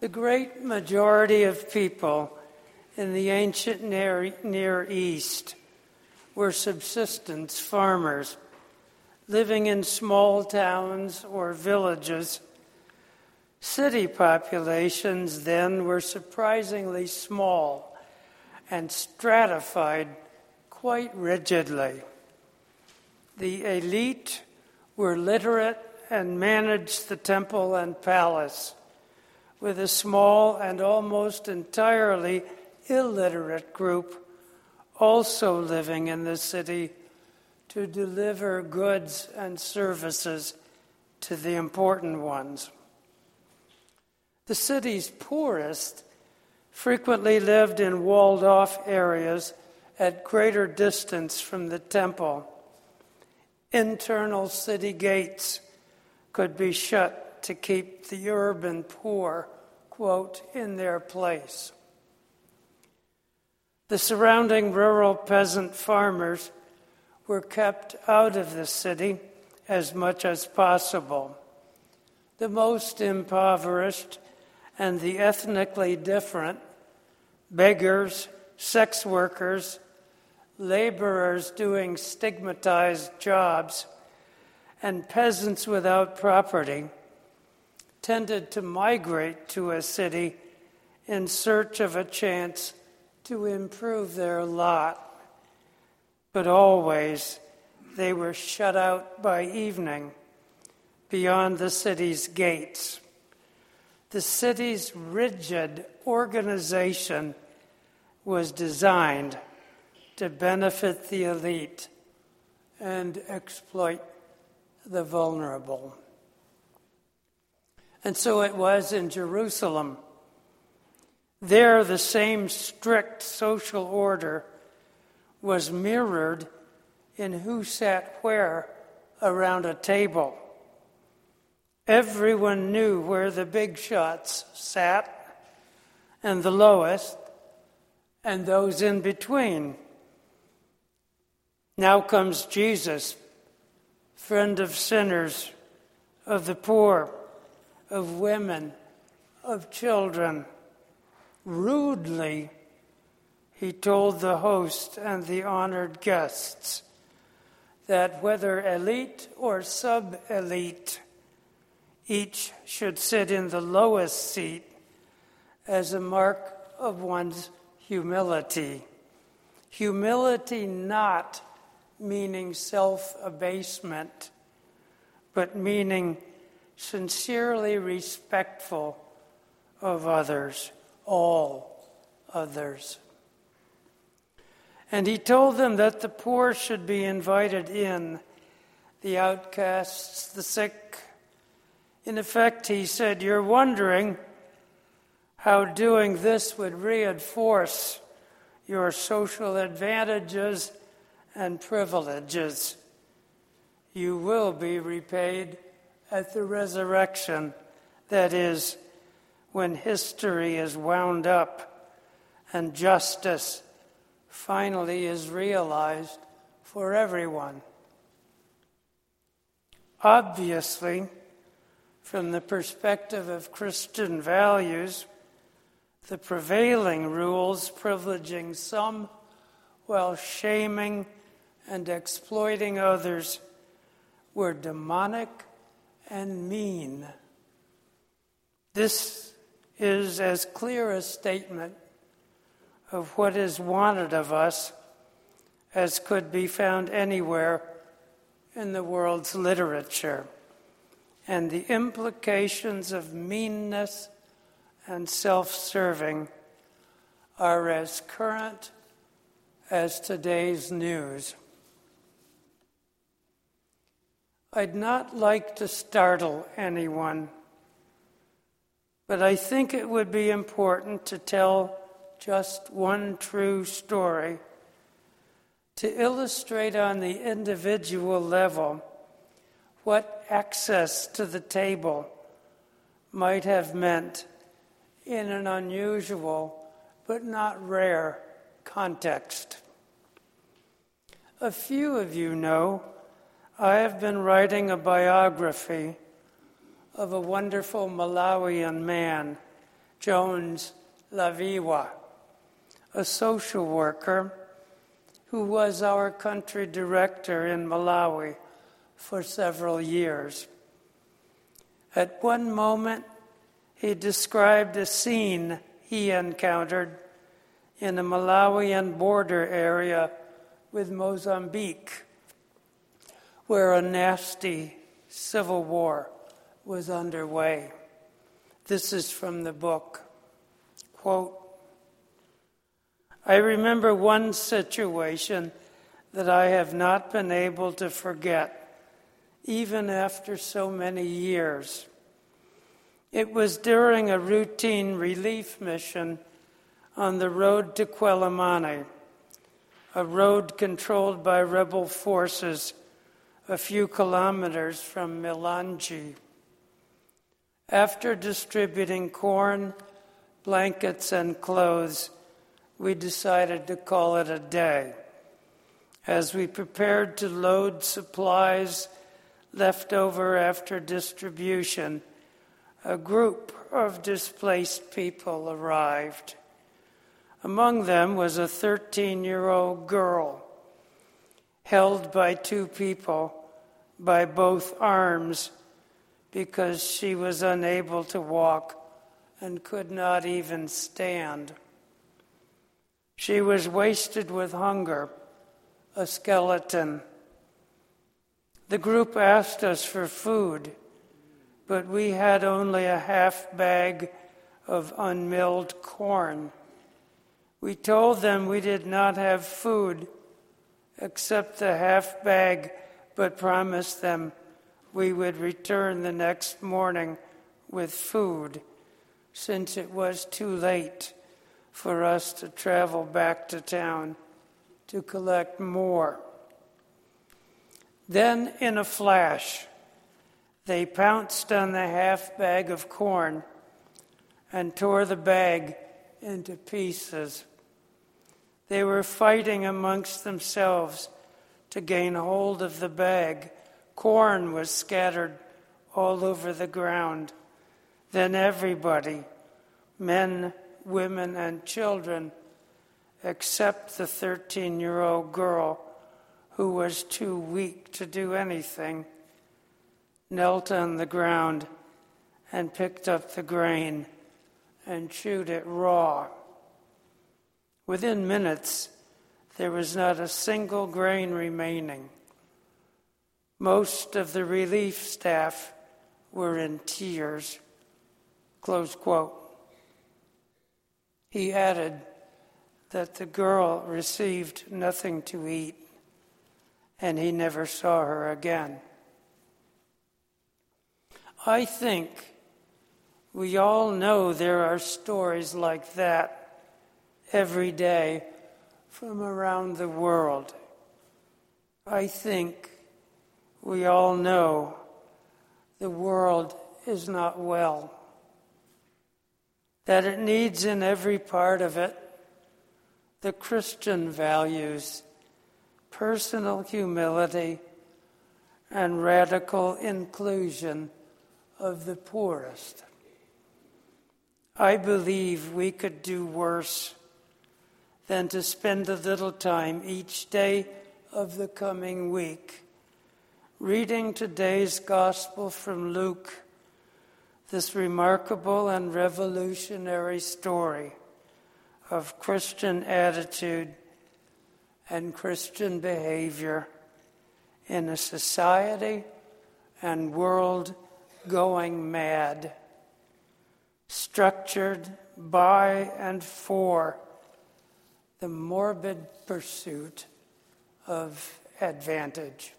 The great majority of people in the ancient Near, East were subsistence farmers living in small towns or villages. City populations then were surprisingly small and stratified quite rigidly. The elite were literate and managed the temple and palace, with a small and almost entirely illiterate group also living in the city to deliver goods and services to the important ones. The city's poorest frequently lived in walled off areas at greater distance from the temple. Internal city gates could be shut to keep the urban poor, quote, in their place. The surrounding rural peasant farmers were kept out of the city as much as possible. The most impoverished and the ethnically different, beggars, sex workers, laborers doing stigmatized jobs, and peasants without property, tended to migrate to a city in search of a chance to improve their lot. But always they were shut out by evening beyond the city's gates. The city's rigid organization was designed to benefit the elite and exploit the vulnerable. And so it was in Jerusalem. There, the same strict social order was mirrored in who sat where around a table. Everyone knew where the big shots sat, and the lowest, and those in between. Now comes Jesus, friend of sinners, of the poor, of women, of children. Rudely, he told the host and the honored guests that whether elite or sub elite, each should sit in the lowest seat as a mark of one's humility. Humility not meaning self abasement, but meaning sincerely respectful of others, all others. And he told them that the poor should be invited in, the outcasts, the sick, in effect, he said, You're wondering how doing this would reinforce your social advantages and privileges. You will be repaid at the resurrection, that is, when history is wound up and justice finally is realized for everyone. Obviously, from the perspective of Christian values, the prevailing rules privileging some while shaming and exploiting others were demonic and mean. This is as clear a statement of what is wanted of us as could be found anywhere in the world's literature and the implications of meanness and self serving are as current as today's news. I'd not like to startle anyone, but I think it would be important to tell just one true story to illustrate on the individual level what access to the table might have meant in an unusual but not rare context. A few of you know I have been writing a biography of a wonderful Malawian man Jones Laviwa, a social worker who was our country director in Malawi for several years. At one moment, he described a scene he encountered in a Malawian border area with Mozambique, where a nasty civil war was underway. This is from the book. Quote I remember one situation that I have not been able to forget, even after so many years. It was during a routine relief mission on the road to Quelimane, a road controlled by rebel forces a few kilometers from Milanji. After distributing corn, blankets, and clothes, we decided to call it a day. As we prepared to load supplies left over after distribution, a group of displaced people arrived. Among them was a 13 year old girl held by two people by both arms because she was unable to walk and could not even stand. She was wasted with hunger, a skeleton. The group asked us for food but we had only a half bag of unmilled corn. We told them we did not have food except the half bag, but promised them we would return the next morning with food, since it was too late for us to travel back to town to collect more. Then, in a flash, they pounced on the half bag of corn and tore the bag into pieces. They were fighting amongst themselves to gain hold of the bag. Corn was scattered all over the ground. Then everybody, men, women, and children, except the 13 year old girl who was too weak to do anything, knelt on the ground and picked up the grain and chewed it raw. Within minutes, there was not a single grain remaining. Most of the relief staff were in tears. Close quote. He added that the girl received nothing to eat and he never saw her again. I think we all know there are stories like that every day from around the world. I think we all know the world is not well, that it needs in every part of it the Christian values, personal humility, and radical inclusion of the poorest. I believe we could do worse than to spend a little time each day of the coming week. Reading today's gospel from Luke, this remarkable and revolutionary story of Christian attitude and Christian behavior in a society and world going mad, structured by and for the morbid pursuit of advantage.